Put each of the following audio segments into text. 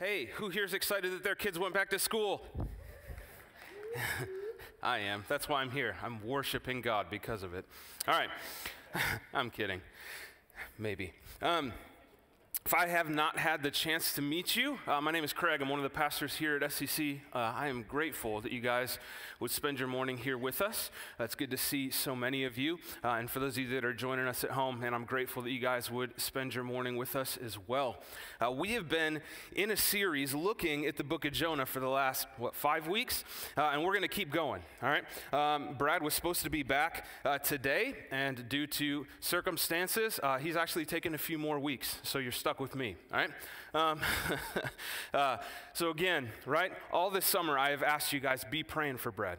Hey, who here's excited that their kids went back to school? I am. That's why I'm here. I'm worshiping God because of it. All right. I'm kidding. Maybe. Um, if I have not had the chance to meet you, uh, my name is Craig. I'm one of the pastors here at SCC. Uh, I am grateful that you guys would spend your morning here with us. Uh, it's good to see so many of you. Uh, and for those of you that are joining us at home, and I'm grateful that you guys would spend your morning with us as well. Uh, we have been in a series looking at the book of Jonah for the last, what, five weeks? Uh, and we're going to keep going, all right? Um, Brad was supposed to be back today, and due to circumstances, he's actually taken a few more weeks. So you're stuck stuck with me, all right? Um, uh, so, again, right, all this summer I have asked you guys be praying for Brad.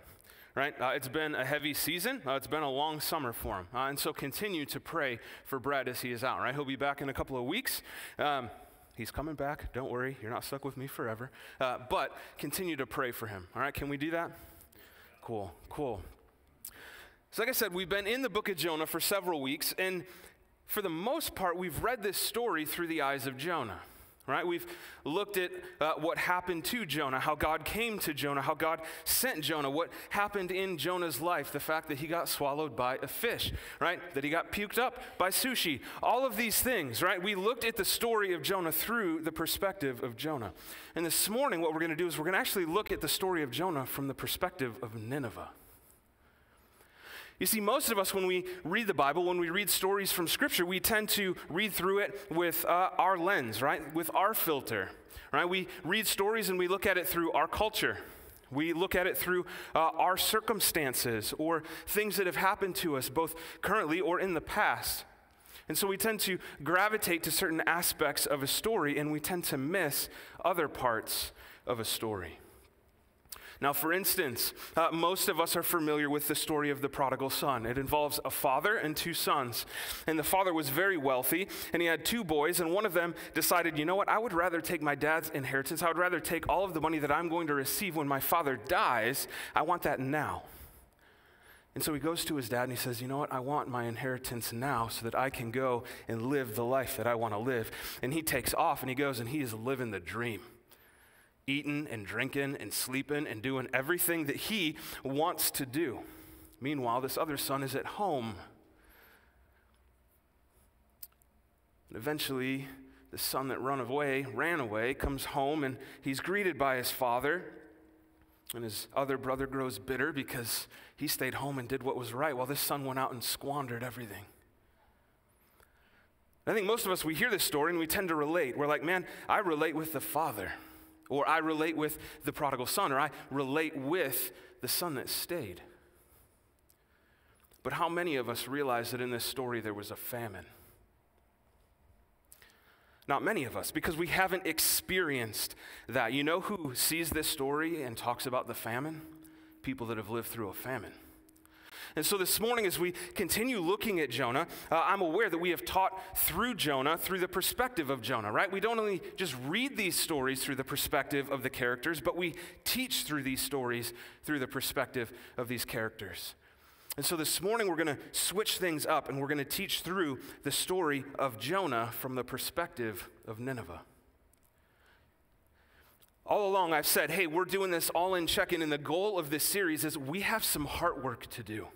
Right? Uh, it's been a heavy season. Uh, it's been a long summer for him. Uh, and so continue to pray for Brad as he is out, right? He'll be back in a couple of weeks. Um, he's coming back. Don't worry. You're not stuck with me forever. Uh, but continue to pray for him. All right? Can we do that? Cool, cool. So, like I said, we've been in the book of Jonah for several weeks, and for the most part, we've read this story through the eyes of Jonah, right? We've looked at uh, what happened to Jonah, how God came to Jonah, how God sent Jonah, what happened in Jonah's life, the fact that he got swallowed by a fish, right? That he got puked up by sushi, all of these things, right? We looked at the story of Jonah through the perspective of Jonah. And this morning, what we're going to do is we're going to actually look at the story of Jonah from the perspective of Nineveh. You see, most of us, when we read the Bible, when we read stories from Scripture, we tend to read through it with uh, our lens, right? With our filter, right? We read stories and we look at it through our culture. We look at it through uh, our circumstances or things that have happened to us, both currently or in the past. And so we tend to gravitate to certain aspects of a story and we tend to miss other parts of a story. Now, for instance, uh, most of us are familiar with the story of the prodigal son. It involves a father and two sons. And the father was very wealthy, and he had two boys, and one of them decided, you know what, I would rather take my dad's inheritance. I would rather take all of the money that I'm going to receive when my father dies. I want that now. And so he goes to his dad and he says, You know what? I want my inheritance now so that I can go and live the life that I want to live. And he takes off and he goes and he is living the dream eating and drinking and sleeping and doing everything that he wants to do. Meanwhile, this other son is at home. And eventually, the son that run away, ran away, comes home and he's greeted by his father. And his other brother grows bitter because he stayed home and did what was right while this son went out and squandered everything. I think most of us, we hear this story and we tend to relate. We're like, man, I relate with the father. Or I relate with the prodigal son, or I relate with the son that stayed. But how many of us realize that in this story there was a famine? Not many of us, because we haven't experienced that. You know who sees this story and talks about the famine? People that have lived through a famine. And so this morning, as we continue looking at Jonah, uh, I'm aware that we have taught through Jonah through the perspective of Jonah, right? We don't only just read these stories through the perspective of the characters, but we teach through these stories through the perspective of these characters. And so this morning, we're going to switch things up and we're going to teach through the story of Jonah from the perspective of Nineveh. All along, I've said, hey, we're doing this all in check in, and the goal of this series is we have some heart work to do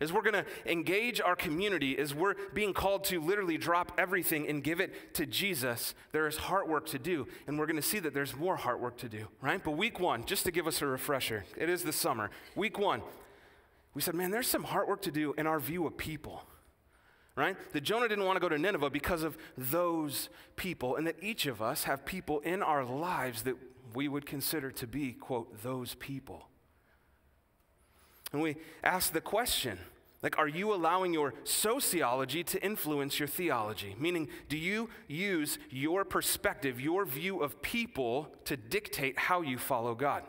as we're going to engage our community, as we're being called to literally drop everything and give it to Jesus, there is heart work to do. And we're going to see that there's more heart work to do, right? But week one, just to give us a refresher, it is the summer. Week one, we said, man, there's some heart work to do in our view of people, right? That Jonah didn't want to go to Nineveh because of those people, and that each of us have people in our lives that we would consider to be, quote, those people. And we ask the question like, are you allowing your sociology to influence your theology? Meaning, do you use your perspective, your view of people to dictate how you follow God?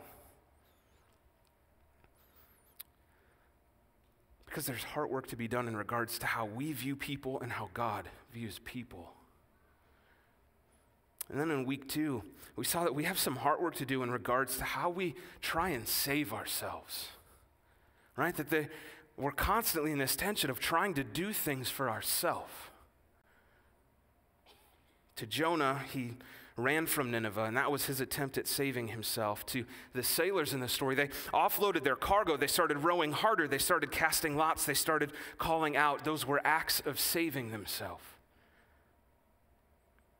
Because there's heart work to be done in regards to how we view people and how God views people. And then in week two, we saw that we have some heart work to do in regards to how we try and save ourselves right? That they, we're constantly in this tension of trying to do things for ourselves. To Jonah, he ran from Nineveh, and that was his attempt at saving himself. To the sailors in the story, they offloaded their cargo. They started rowing harder. They started casting lots. They started calling out. Those were acts of saving themselves.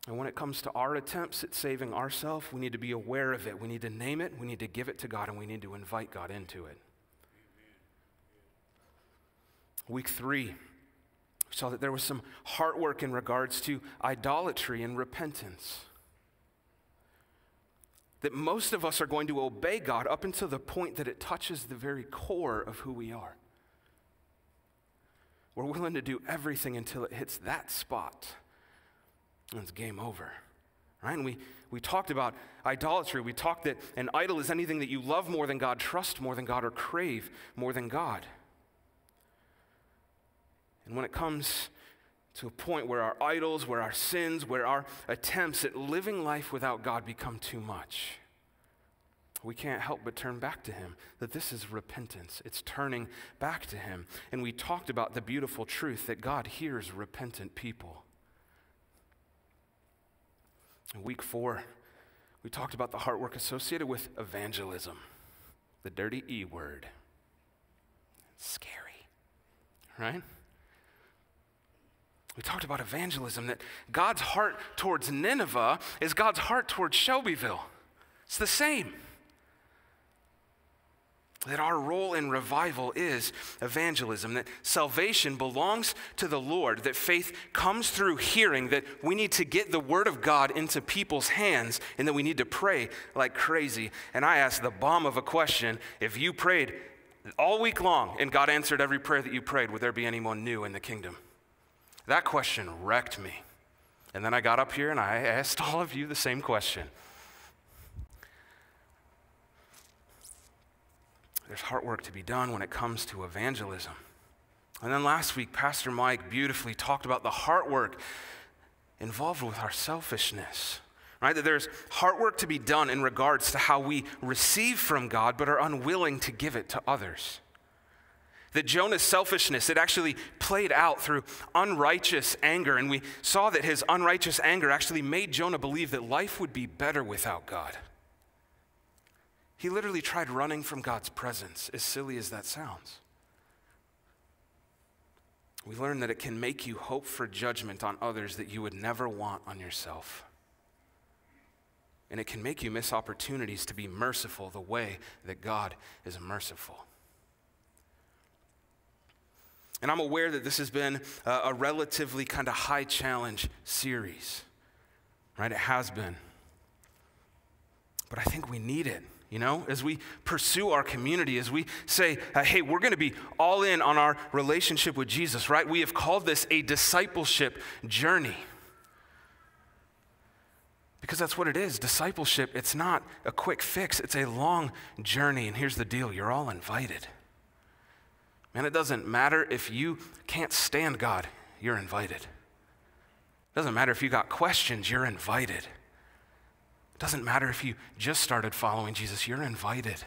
And when it comes to our attempts at saving ourselves, we need to be aware of it. We need to name it, we need to give it to God, and we need to invite God into it. Week three, we saw that there was some heart work in regards to idolatry and repentance. That most of us are going to obey God up until the point that it touches the very core of who we are. We're willing to do everything until it hits that spot and it's game over. Right? And we, we talked about idolatry. We talked that an idol is anything that you love more than God, trust more than God, or crave more than God. And when it comes to a point where our idols, where our sins, where our attempts at living life without God become too much, we can't help but turn back to Him. That this is repentance, it's turning back to Him. And we talked about the beautiful truth that God hears repentant people. In week four, we talked about the heart work associated with evangelism, the dirty E word. It's scary, right? We talked about evangelism, that God's heart towards Nineveh is God's heart towards Shelbyville. It's the same that our role in revival is evangelism, that salvation belongs to the Lord, that faith comes through hearing, that we need to get the Word of God into people's hands, and that we need to pray like crazy. And I asked the bomb of a question if you prayed all week long and God answered every prayer that you prayed, would there be anyone new in the kingdom? That question wrecked me. And then I got up here and I asked all of you the same question. There's heart work to be done when it comes to evangelism. And then last week, Pastor Mike beautifully talked about the heart work involved with our selfishness, right? That there's heart work to be done in regards to how we receive from God but are unwilling to give it to others. That Jonah's selfishness, it actually played out through unrighteous anger. And we saw that his unrighteous anger actually made Jonah believe that life would be better without God. He literally tried running from God's presence, as silly as that sounds. We learn that it can make you hope for judgment on others that you would never want on yourself. And it can make you miss opportunities to be merciful the way that God is merciful. And I'm aware that this has been a, a relatively kind of high challenge series, right? It has been. But I think we need it. You know, as we pursue our community, as we say, uh, hey, we're going to be all in on our relationship with Jesus, right? We have called this a discipleship journey. Because that's what it is. Discipleship, it's not a quick fix, it's a long journey. And here's the deal you're all invited. Man, it doesn't matter if you can't stand God, you're invited. It doesn't matter if you got questions, you're invited. It Doesn't matter if you just started following Jesus, you're invited.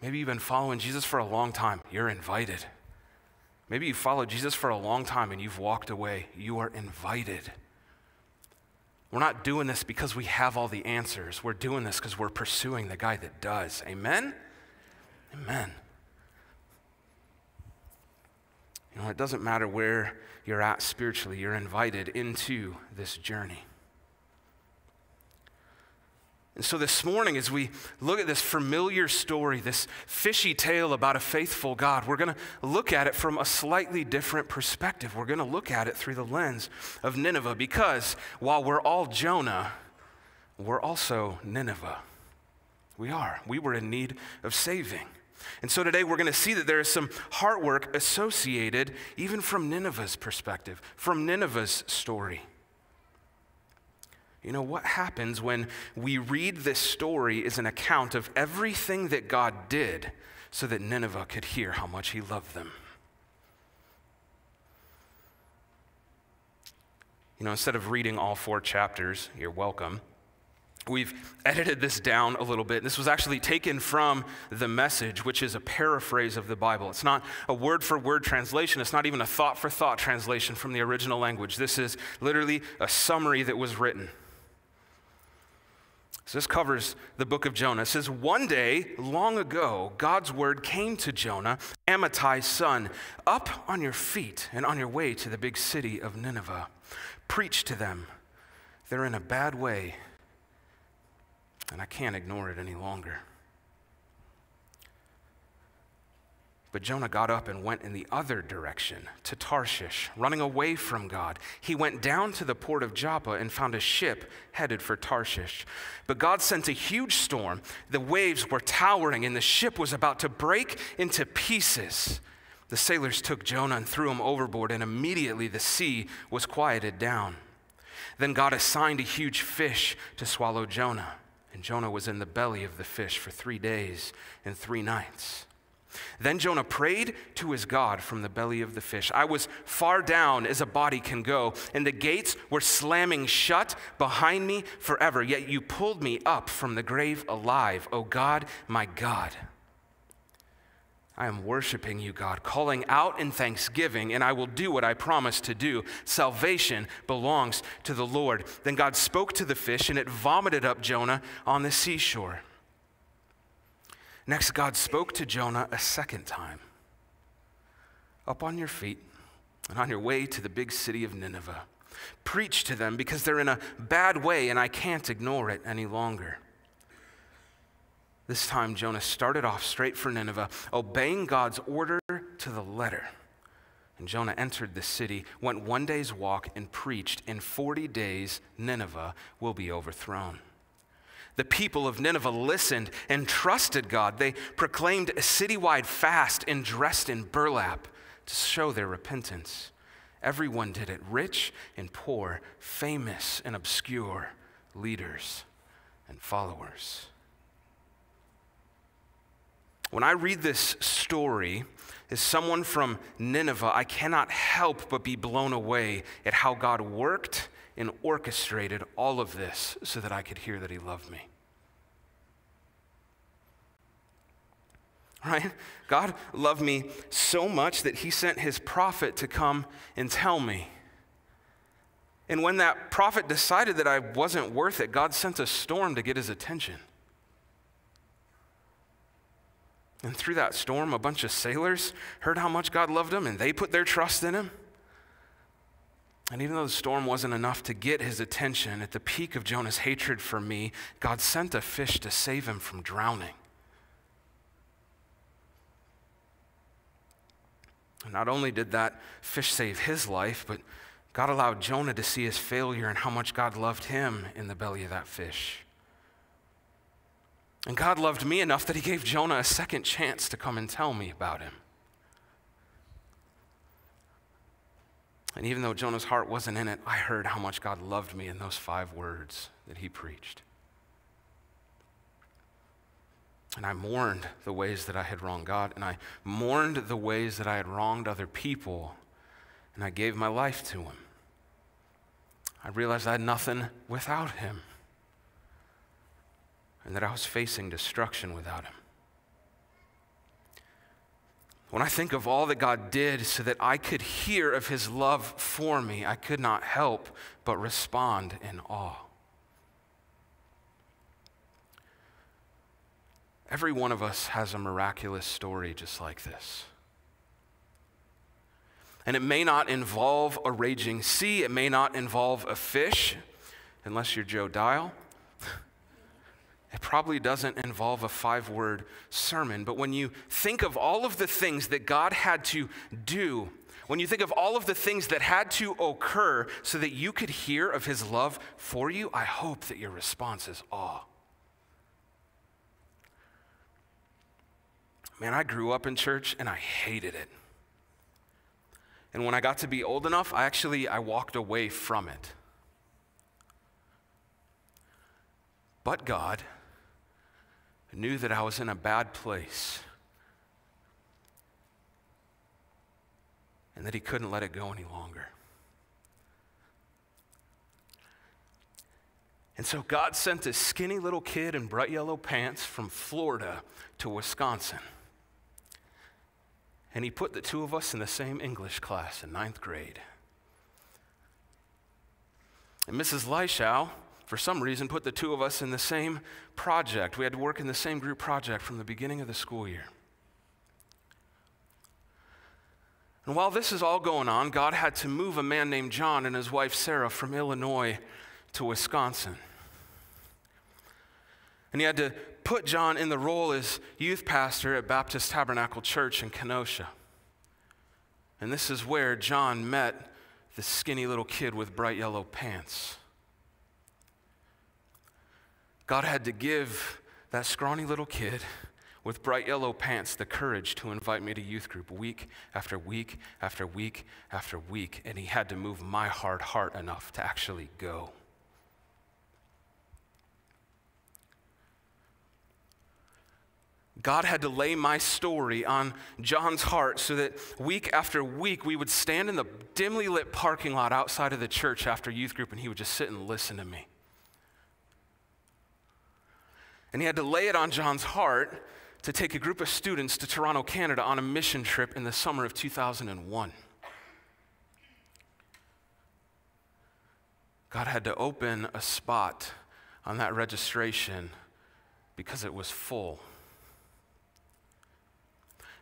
Maybe you've been following Jesus for a long time, you're invited. Maybe you followed Jesus for a long time and you've walked away, you are invited. We're not doing this because we have all the answers. We're doing this because we're pursuing the guy that does. Amen? Amen. You know, it doesn't matter where you're at spiritually, you're invited into this journey. And so this morning, as we look at this familiar story, this fishy tale about a faithful God, we're going to look at it from a slightly different perspective. We're going to look at it through the lens of Nineveh because while we're all Jonah, we're also Nineveh. We are. We were in need of saving. And so today we're going to see that there is some heart work associated, even from Nineveh's perspective, from Nineveh's story. You know, what happens when we read this story is an account of everything that God did so that Nineveh could hear how much he loved them. You know, instead of reading all four chapters, you're welcome. We've edited this down a little bit. This was actually taken from the message, which is a paraphrase of the Bible. It's not a word for word translation, it's not even a thought for thought translation from the original language. This is literally a summary that was written. So this covers the book of Jonah. It says, One day, long ago, God's word came to Jonah, Amittai's son, Up on your feet and on your way to the big city of Nineveh. Preach to them. They're in a bad way, and I can't ignore it any longer. But Jonah got up and went in the other direction to Tarshish, running away from God. He went down to the port of Joppa and found a ship headed for Tarshish. But God sent a huge storm. The waves were towering, and the ship was about to break into pieces. The sailors took Jonah and threw him overboard, and immediately the sea was quieted down. Then God assigned a huge fish to swallow Jonah, and Jonah was in the belly of the fish for three days and three nights. Then Jonah prayed to his God from the belly of the fish. I was far down as a body can go, and the gates were slamming shut behind me forever. Yet you pulled me up from the grave alive, O God, my God. I am worshiping you, God, calling out in thanksgiving, and I will do what I promised to do. Salvation belongs to the Lord. Then God spoke to the fish, and it vomited up Jonah on the seashore. Next, God spoke to Jonah a second time Up on your feet and on your way to the big city of Nineveh. Preach to them because they're in a bad way and I can't ignore it any longer. This time, Jonah started off straight for Nineveh, obeying God's order to the letter. And Jonah entered the city, went one day's walk, and preached. In 40 days, Nineveh will be overthrown. The people of Nineveh listened and trusted God. They proclaimed a citywide fast and dressed in burlap to show their repentance. Everyone did it rich and poor, famous and obscure, leaders and followers. When I read this story, as someone from Nineveh, I cannot help but be blown away at how God worked and orchestrated all of this so that I could hear that He loved me. Right? God loved me so much that He sent His prophet to come and tell me. And when that prophet decided that I wasn't worth it, God sent a storm to get his attention. And through that storm, a bunch of sailors heard how much God loved them and they put their trust in him. And even though the storm wasn't enough to get his attention, at the peak of Jonah's hatred for me, God sent a fish to save him from drowning. Not only did that fish save his life, but God allowed Jonah to see his failure and how much God loved him in the belly of that fish. And God loved me enough that he gave Jonah a second chance to come and tell me about him. And even though Jonah's heart wasn't in it, I heard how much God loved me in those five words that he preached. And I mourned the ways that I had wronged God, and I mourned the ways that I had wronged other people, and I gave my life to Him. I realized I had nothing without Him, and that I was facing destruction without Him. When I think of all that God did so that I could hear of his love for me, I could not help but respond in awe. Every one of us has a miraculous story just like this. And it may not involve a raging sea, it may not involve a fish, unless you're Joe Dial. It probably doesn't involve a five word sermon, but when you think of all of the things that God had to do, when you think of all of the things that had to occur so that you could hear of his love for you, I hope that your response is awe. Man, I grew up in church and I hated it. And when I got to be old enough, I actually I walked away from it. But God knew that I was in a bad place and that He couldn't let it go any longer. And so God sent this skinny little kid in bright yellow pants from Florida to Wisconsin. And he put the two of us in the same English class in ninth grade. And Mrs. Leishow for some reason, put the two of us in the same project. We had to work in the same group project from the beginning of the school year. And while this is all going on, God had to move a man named John and his wife Sarah from Illinois to Wisconsin. And he had to put John in the role as youth pastor at Baptist Tabernacle Church in Kenosha. And this is where John met the skinny little kid with bright yellow pants. God had to give that scrawny little kid with bright yellow pants the courage to invite me to youth group week after week after week after week, and he had to move my hard heart enough to actually go. God had to lay my story on John's heart so that week after week we would stand in the dimly lit parking lot outside of the church after youth group and he would just sit and listen to me. And he had to lay it on John's heart to take a group of students to Toronto, Canada on a mission trip in the summer of 2001. God had to open a spot on that registration because it was full.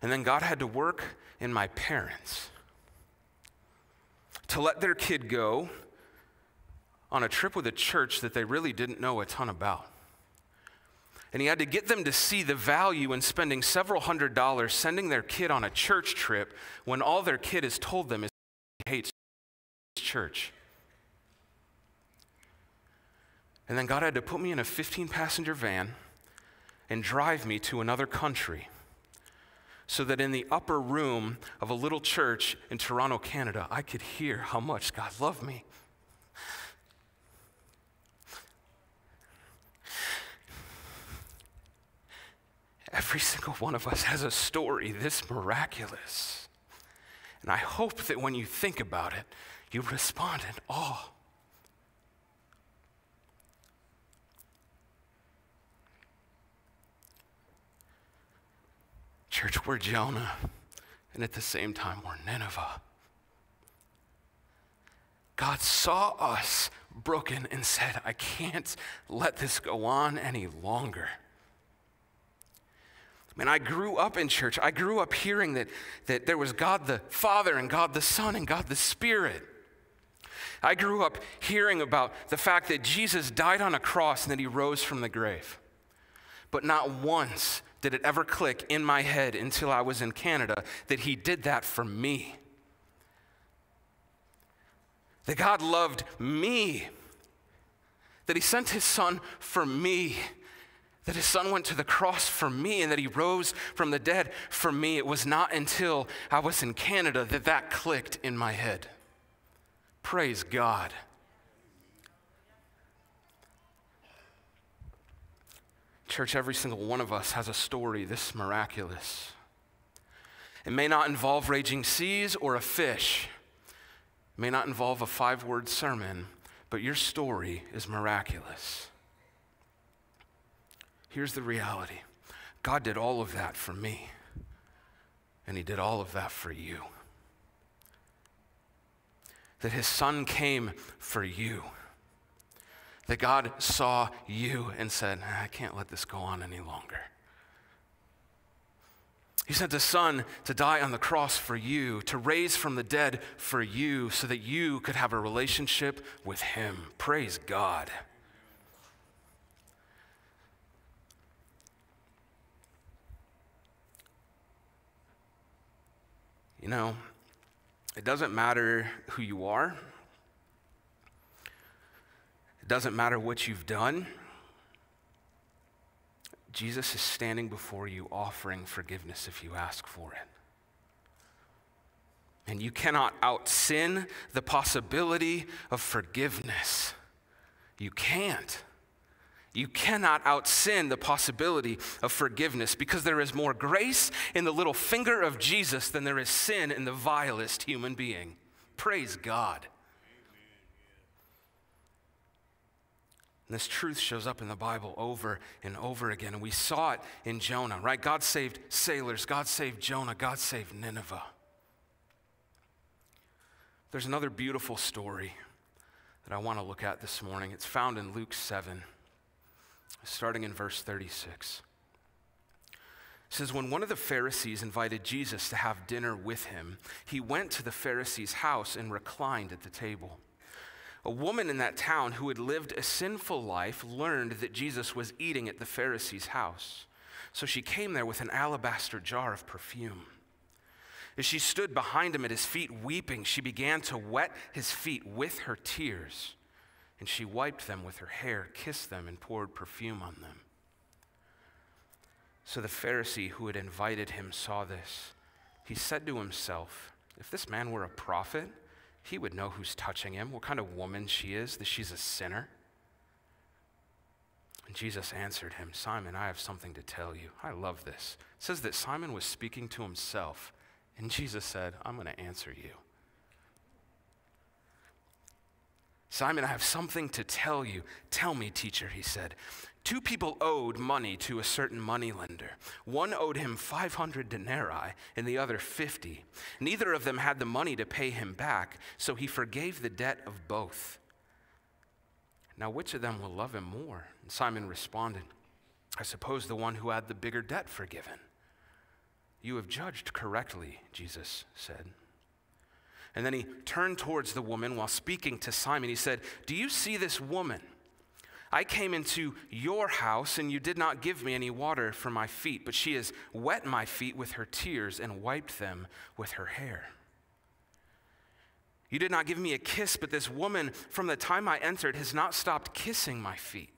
And then God had to work in my parents to let their kid go on a trip with a church that they really didn't know a ton about. And he had to get them to see the value in spending several hundred dollars sending their kid on a church trip when all their kid has told them is he hates church. And then God had to put me in a 15 passenger van and drive me to another country so that in the upper room of a little church in Toronto, Canada, I could hear how much God loved me. Every single one of us has a story this miraculous. And I hope that when you think about it, you respond in awe. Church, we're Jonah, and at the same time, we're Nineveh. God saw us broken and said, I can't let this go on any longer. I mean, I grew up in church. I grew up hearing that, that there was God the Father and God the Son and God the Spirit. I grew up hearing about the fact that Jesus died on a cross and that he rose from the grave. But not once did it ever click in my head until I was in Canada that He did that for me. That God loved me. That He sent His Son for me. That His Son went to the cross for me and that He rose from the dead for me. It was not until I was in Canada that that clicked in my head. Praise God. Church, every single one of us has a story this miraculous. It may not involve raging seas or a fish, it may not involve a five word sermon, but your story is miraculous. Here's the reality God did all of that for me, and He did all of that for you. That His Son came for you that God saw you and said, I can't let this go on any longer. He sent his son to die on the cross for you, to raise from the dead for you, so that you could have a relationship with him. Praise God. You know, it doesn't matter who you are. It doesn't matter what you've done. Jesus is standing before you offering forgiveness if you ask for it. And you cannot out sin the possibility of forgiveness. You can't. You cannot out sin the possibility of forgiveness because there is more grace in the little finger of Jesus than there is sin in the vilest human being. Praise God. And this truth shows up in the Bible over and over again. And we saw it in Jonah, right? God saved sailors, God saved Jonah, God saved Nineveh. There's another beautiful story that that I want to look at this morning. It's found in Luke 7, starting in verse 36. It says, When one of the Pharisees invited Jesus to have dinner with him, he went to the Pharisee's house and reclined at the table. A woman in that town who had lived a sinful life learned that Jesus was eating at the Pharisee's house. So she came there with an alabaster jar of perfume. As she stood behind him at his feet weeping, she began to wet his feet with her tears, and she wiped them with her hair, kissed them, and poured perfume on them. So the Pharisee who had invited him saw this. He said to himself, If this man were a prophet, he would know who's touching him, what kind of woman she is, that she's a sinner. And Jesus answered him, Simon, I have something to tell you. I love this. It says that Simon was speaking to himself, and Jesus said, I'm going to answer you. Simon, I have something to tell you. Tell me, teacher, he said. Two people owed money to a certain moneylender. One owed him 500 denarii and the other 50. Neither of them had the money to pay him back, so he forgave the debt of both. Now, which of them will love him more? And Simon responded, I suppose the one who had the bigger debt forgiven. You have judged correctly, Jesus said. And then he turned towards the woman while speaking to Simon. He said, Do you see this woman? I came into your house, and you did not give me any water for my feet, but she has wet my feet with her tears and wiped them with her hair. You did not give me a kiss, but this woman, from the time I entered, has not stopped kissing my feet.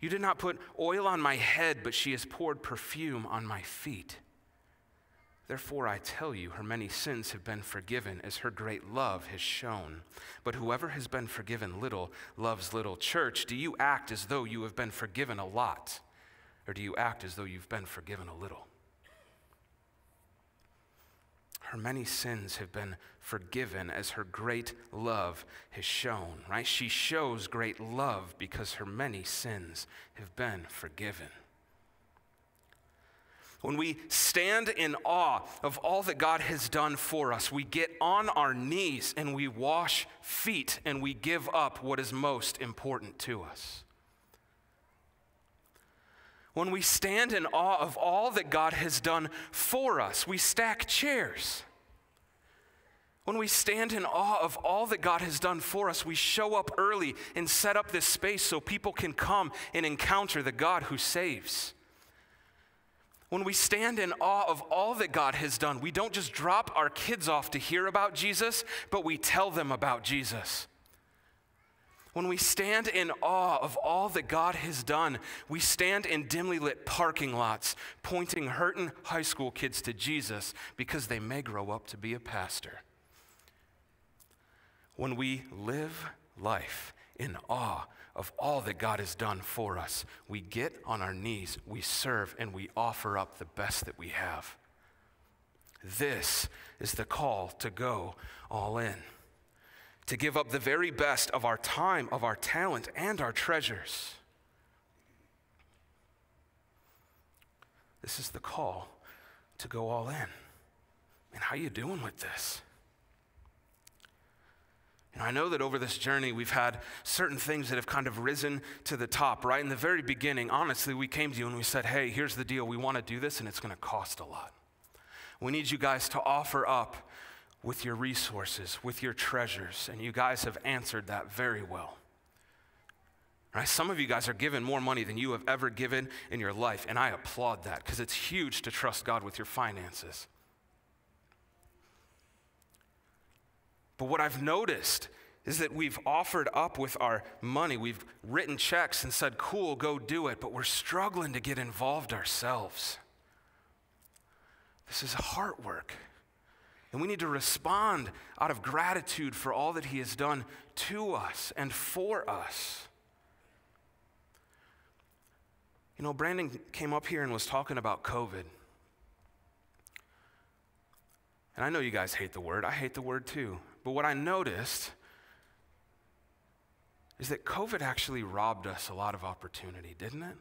You did not put oil on my head, but she has poured perfume on my feet. Therefore, I tell you, her many sins have been forgiven as her great love has shown. But whoever has been forgiven little loves little. Church, do you act as though you have been forgiven a lot? Or do you act as though you've been forgiven a little? Her many sins have been forgiven as her great love has shown, right? She shows great love because her many sins have been forgiven. When we stand in awe of all that God has done for us, we get on our knees and we wash feet and we give up what is most important to us. When we stand in awe of all that God has done for us, we stack chairs. When we stand in awe of all that God has done for us, we show up early and set up this space so people can come and encounter the God who saves. When we stand in awe of all that God has done, we don't just drop our kids off to hear about Jesus, but we tell them about Jesus. When we stand in awe of all that God has done, we stand in dimly lit parking lots pointing hurting high school kids to Jesus because they may grow up to be a pastor. When we live life in awe of all that God has done for us, we get on our knees, we serve, and we offer up the best that we have. This is the call to go all in, to give up the very best of our time, of our talent, and our treasures. This is the call to go all in. And how are you doing with this? I know that over this journey, we've had certain things that have kind of risen to the top, right? In the very beginning, honestly, we came to you and we said, hey, here's the deal. We want to do this, and it's going to cost a lot. We need you guys to offer up with your resources, with your treasures, and you guys have answered that very well. Right? Some of you guys are giving more money than you have ever given in your life, and I applaud that because it's huge to trust God with your finances. But what I've noticed is that we've offered up with our money. We've written checks and said, cool, go do it, but we're struggling to get involved ourselves. This is heart work. And we need to respond out of gratitude for all that He has done to us and for us. You know, Brandon came up here and was talking about COVID. And I know you guys hate the word. I hate the word too. But what I noticed is that COVID actually robbed us a lot of opportunity, didn't it?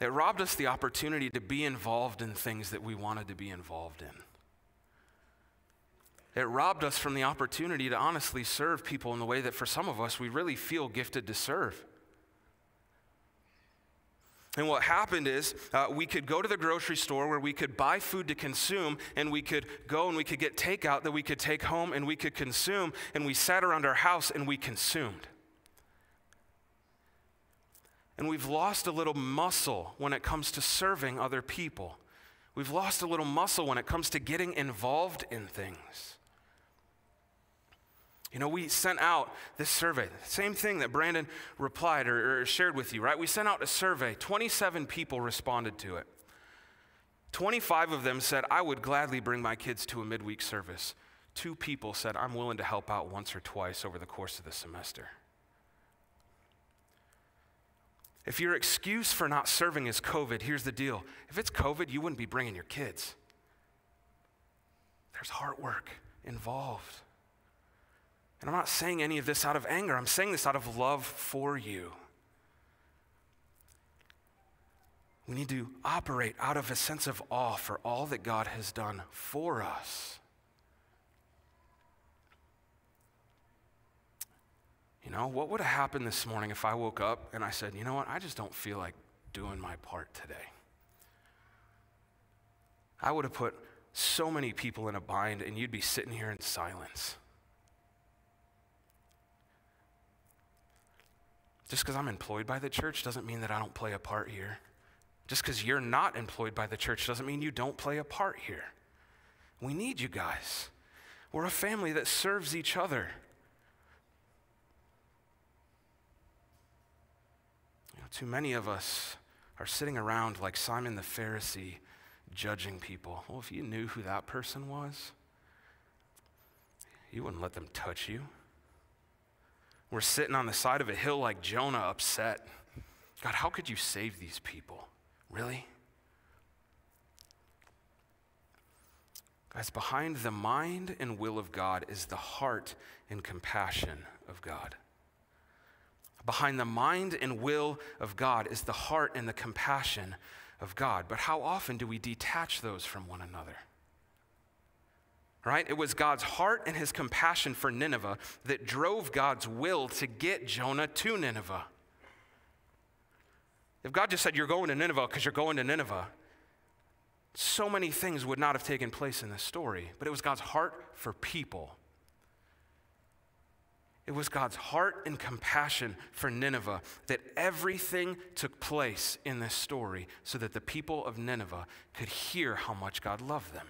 It robbed us the opportunity to be involved in things that we wanted to be involved in. It robbed us from the opportunity to honestly serve people in the way that for some of us we really feel gifted to serve. And what happened is uh, we could go to the grocery store where we could buy food to consume, and we could go and we could get takeout that we could take home and we could consume, and we sat around our house and we consumed. And we've lost a little muscle when it comes to serving other people. We've lost a little muscle when it comes to getting involved in things. You know, we sent out this survey, same thing that Brandon replied or, or, shared with you, right? We sent out a survey. 27 people responded to it. 25 of them said, I would gladly bring my kids to a midweek service. Two people said, I'm willing to help out once or twice over the course of the semester. If your excuse for not serving is COVID, here's the deal. If it's COVID, you wouldn't be bringing your kids. There's hard work involved. And I'm not saying any of this out of anger, I'm saying this out of love for you. We need to operate out of a sense of awe for all that God has done for us. You know, what would have happened this morning if I woke up and I said, you know what, I just don't feel like doing my part today? I would have put so many people in a bind, and you'd be sitting here in silence. Just because I'm employed by the church doesn't mean that I don't play a part here. Just because you're not employed by the church doesn't mean you don't play a part here. We need you guys. We're a family that serves each other. You know, too many of us are sitting around like Simon the Pharisee, judging people. Well, if you knew who that person was, you wouldn't let them touch you. We're sitting on the side of a hill like Jonah, upset. God, how could you save these people? Really? Guys, behind the mind and will of God is the heart and compassion of God. Behind the mind and will of God is the heart and the compassion of God. But how often do we detach those from one another? Right? It was God's heart and his compassion for Nineveh that drove God's will to get Jonah to Nineveh. If God just said, You're going to Nineveh because you're going to Nineveh, so many things would not have taken place in this story. But it was God's heart for people. It was God's heart and compassion for Nineveh that everything took place in this story so that the people of Nineveh could hear how much God loved them.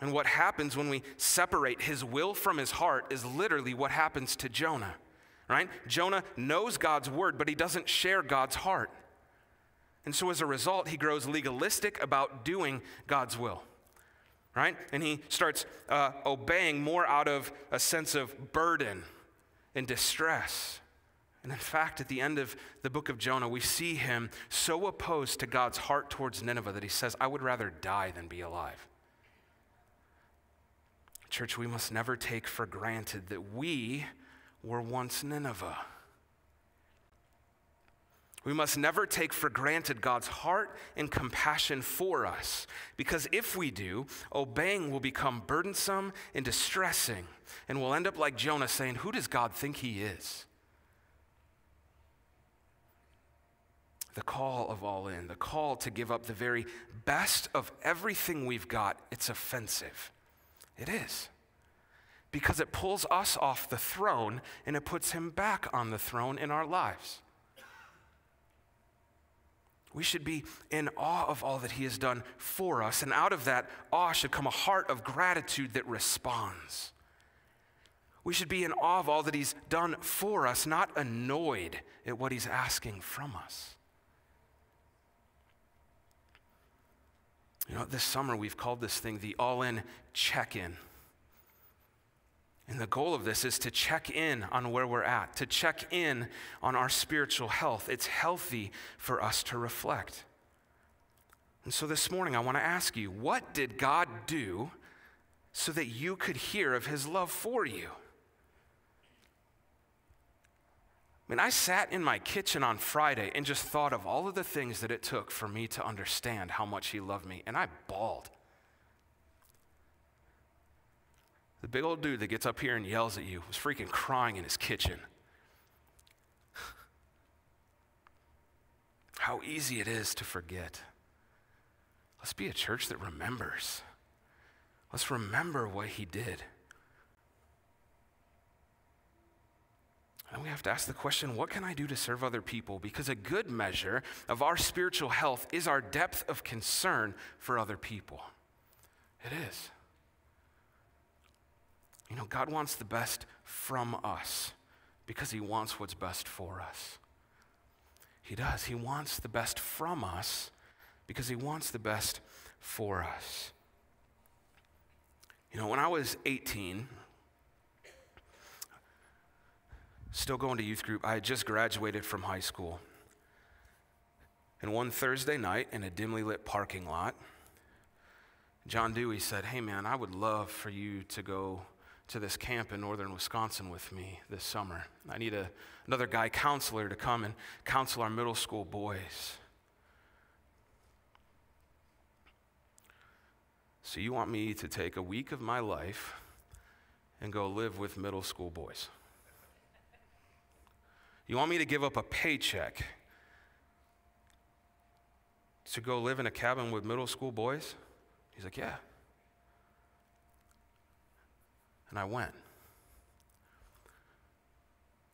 And what happens when we separate his will from his heart is literally what happens to Jonah, right? Jonah knows God's word, but he doesn't share God's heart. And so as a result, he grows legalistic about doing God's will, right? And he starts uh, obeying more out of a sense of burden and distress. And in fact, at the end of the book of Jonah, we see him so opposed to God's heart towards Nineveh that he says, I would rather die than be alive. Church, we must never take for granted that we were once Nineveh. We must never take for granted God's heart and compassion for us, because if we do, obeying will become burdensome and distressing, and we'll end up like Jonah saying, Who does God think he is? The call of all in, the call to give up the very best of everything we've got, it's offensive. It is. Because it pulls us off the throne and it puts him back on the throne in our lives. We should be in awe of all that he has done for us, and out of that awe should come a heart of gratitude that responds. We should be in awe of all that he's done for us, not annoyed at what he's asking from us. You know, this summer we've called this thing the all in check in. And the goal of this is to check in on where we're at, to check in on our spiritual health. It's healthy for us to reflect. And so this morning, I want to ask you what did God do so that you could hear of his love for you? I mean, I sat in my kitchen on Friday and just thought of all of the things that it took for me to understand how much he loved me, and I bawled. The big old dude that gets up here and yells at you was freaking crying in his kitchen. How easy it is to forget. Let's be a church that remembers. Let's remember what he did. And we have to ask the question what can I do to serve other people? Because a good measure of our spiritual health is our depth of concern for other people. It is. You know, God wants the best from us because He wants what's best for us. He does. He wants the best from us because He wants the best for us. You know, when I was 18, still going to youth group, I had just graduated from high school. And one Thursday night in a dimly lit parking lot, John Dewey said, Hey man, I would love for you to go to this camp in northern Wisconsin with me this summer. I need a, another guy counselor to come and counsel our middle school boys. So, you want me to take a week of my life and go live with middle school boys? You want me to give up a paycheck to go live in a cabin with middle school boys? He's like, Yeah. And I went.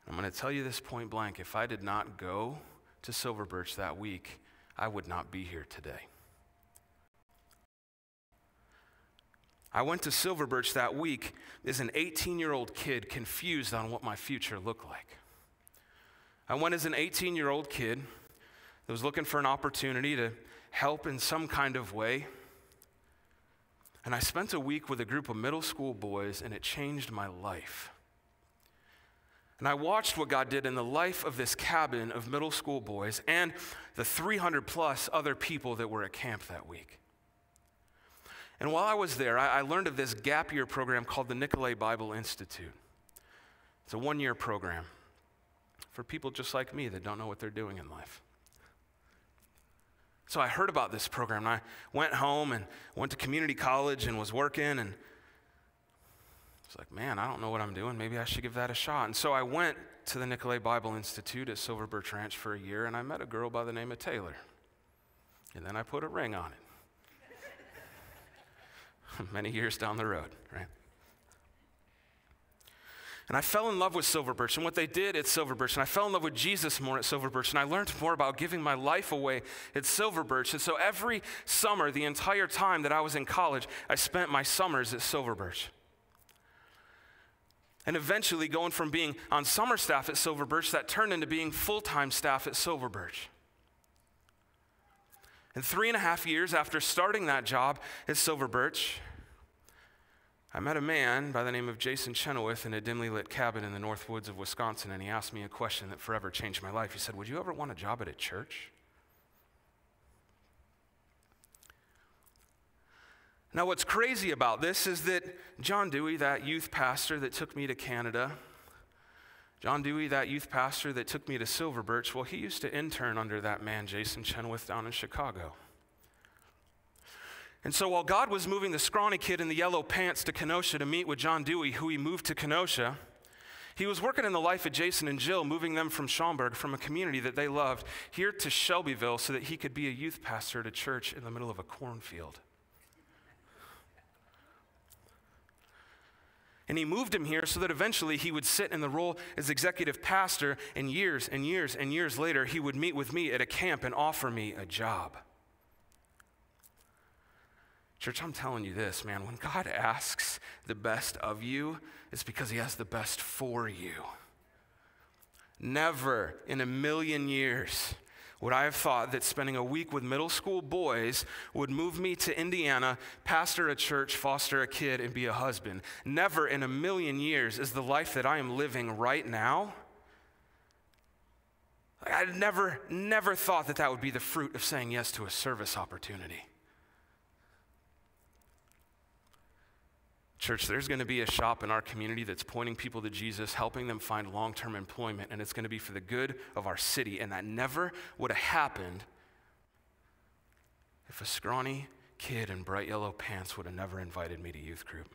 I'm going to tell you this point blank if I did not go to Silver Birch that week, I would not be here today. I went to Silver Birch that week as an 18 year old kid confused on what my future looked like. I went as an 18 year old kid that was looking for an opportunity to help in some kind of way. And I spent a week with a group of middle school boys, and it changed my life. And I watched what God did in the life of this cabin of middle school boys and the 300 plus other people that were at camp that week. And while I was there, I, learned of this gap year program called the Nicolet Bible Institute. It's a one year program for people just like me that don't know what they're doing in life. So I heard about this program and I went home and went to community college and was working and it's like, man, I don't know what I'm doing. Maybe I should give that a shot. And so I went to the Nicolet Bible Institute at Silver Birch Ranch for a year and I met a girl by the name of Taylor. And then I put a ring on it. Many years down the road, right? And I fell in love with Silver Birch and what they did at Silver Birch. And I fell in love with Jesus more at Silver Birch. And I learned more about giving my life away at Silver Birch. And so every summer, the entire time that I was in college, I spent my summers at Silver Birch. And eventually, going from being on summer staff at Silver Birch, that turned into being full time staff at Silver Birch. And three and a half years after starting that job at Silver Birch, I met a man by the name of Jason Chenoweth in a dimly lit cabin in the north woods of Wisconsin, and he asked me a question that forever changed my life. He said, Would you ever want a job at a church? Now, what's crazy about this is that John Dewey, that youth pastor that took me to Canada, John Dewey, that youth pastor that took me to Silver Birch, well, he used to intern under that man, Jason Chenoweth, down in Chicago. And so while God was moving the scrawny kid in the yellow pants to Kenosha to meet with John Dewey, who he moved to Kenosha, he was working in the life of Jason and Jill, moving them from Schaumburg, from a community that they loved, here to Shelbyville so that he could be a youth pastor at a church in the middle of a cornfield. And he moved him here so that eventually he would sit in the role as executive pastor, and years and years and years later, he would meet with me at a camp and offer me a job. Church, I'm telling you this, man. When God asks the best of you, it's because He has the best for you. Never in a million years would I have thought that spending a week with middle school boys would move me to Indiana, pastor a church, foster a kid, and be a husband. Never in a million years is the life that I am living right now. I never, never thought that that would be the fruit of saying yes to a service opportunity. Church, there's going to be a shop in our community that's pointing people to Jesus, helping them find long term employment, and it's going to be for the good of our city. And that never would have happened if a scrawny kid in bright yellow pants would have never invited me to youth group.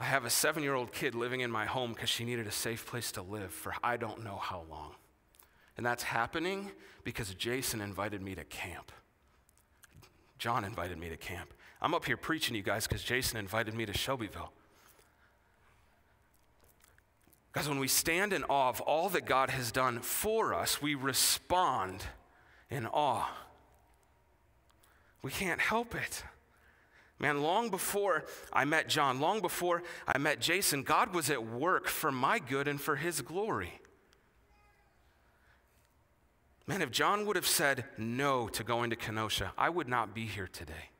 I have a seven year old kid living in my home because she needed a safe place to live for I don't know how long. And that's happening because Jason invited me to camp. John invited me to camp. I'm up here preaching you guys because Jason invited me to Shelbyville. Guys, when we stand in awe of all that God has done for us, we respond in awe. We can't help it. Man, long before I met John, long before I met Jason, God was at work for my good and for his glory. Man, if John would have said no to going to Kenosha, I would not be here today.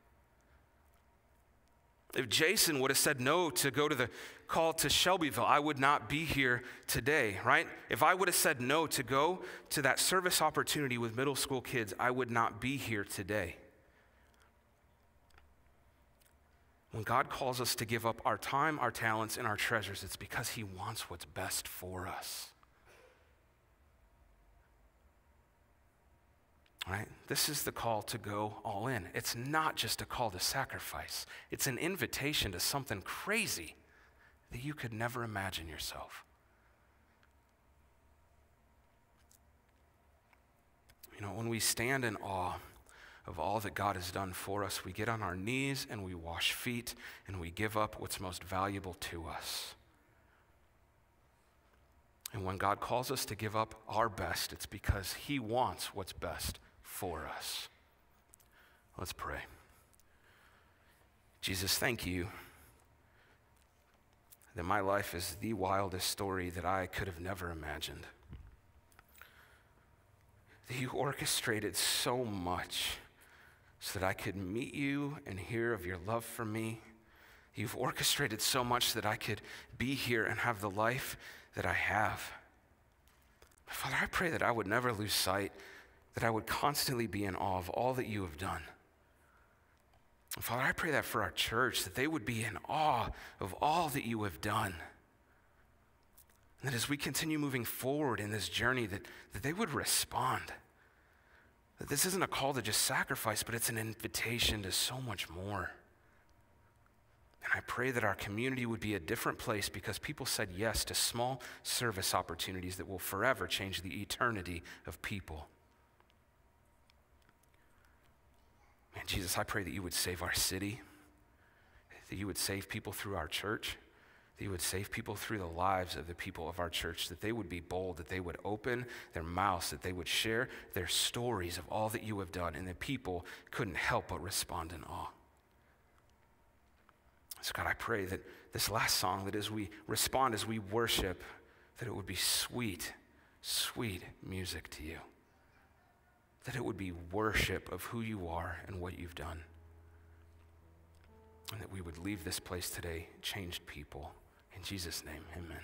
If Jason would have said no to go to the call to Shelbyville, I would not be here today, right? If I would have said no to go to that service opportunity with middle school kids, I would not be here today. When God calls us to give up our time, our talents, and our treasures, it's because He wants what's best for us. Right? This is the call to go all in. It's not just a call to sacrifice, it's an invitation to something crazy that you could never imagine yourself. You know, when we stand in awe of all that God has done for us, we get on our knees and we wash feet and we give up what's most valuable to us. And when God calls us to give up our best, it's because He wants what's best for us. Let's pray. Jesus, thank you that my life is the wildest story that I could have never imagined. That you orchestrated so much so that I could meet you and hear of your love for me. You've orchestrated so much that I could be here and have the life that I have. Father, I pray that I would never lose sight that I would constantly be in awe of all that you have done. Father, I pray that for our church, that they would be in awe of all that you have done. And that as we continue moving forward in this journey, that, that they would respond. That this isn't a call to just sacrifice, but it's an invitation to so much more. And I pray that our community would be a different place because people said yes to small service opportunities that will forever change the eternity of people. Jesus, I pray that you would save our city, that you would save people through our church, that you would save people through the lives of the people of our church, that they would be bold, that they would open their mouths, that they would share their stories of all that you have done, and that people couldn't help but respond in awe. So, God, I pray that this last song, that as we respond, as we worship, that it would be sweet, sweet music to you that it would be worship of who you are and what you've done. And that we would leave this place today changed people. In Jesus' name, amen.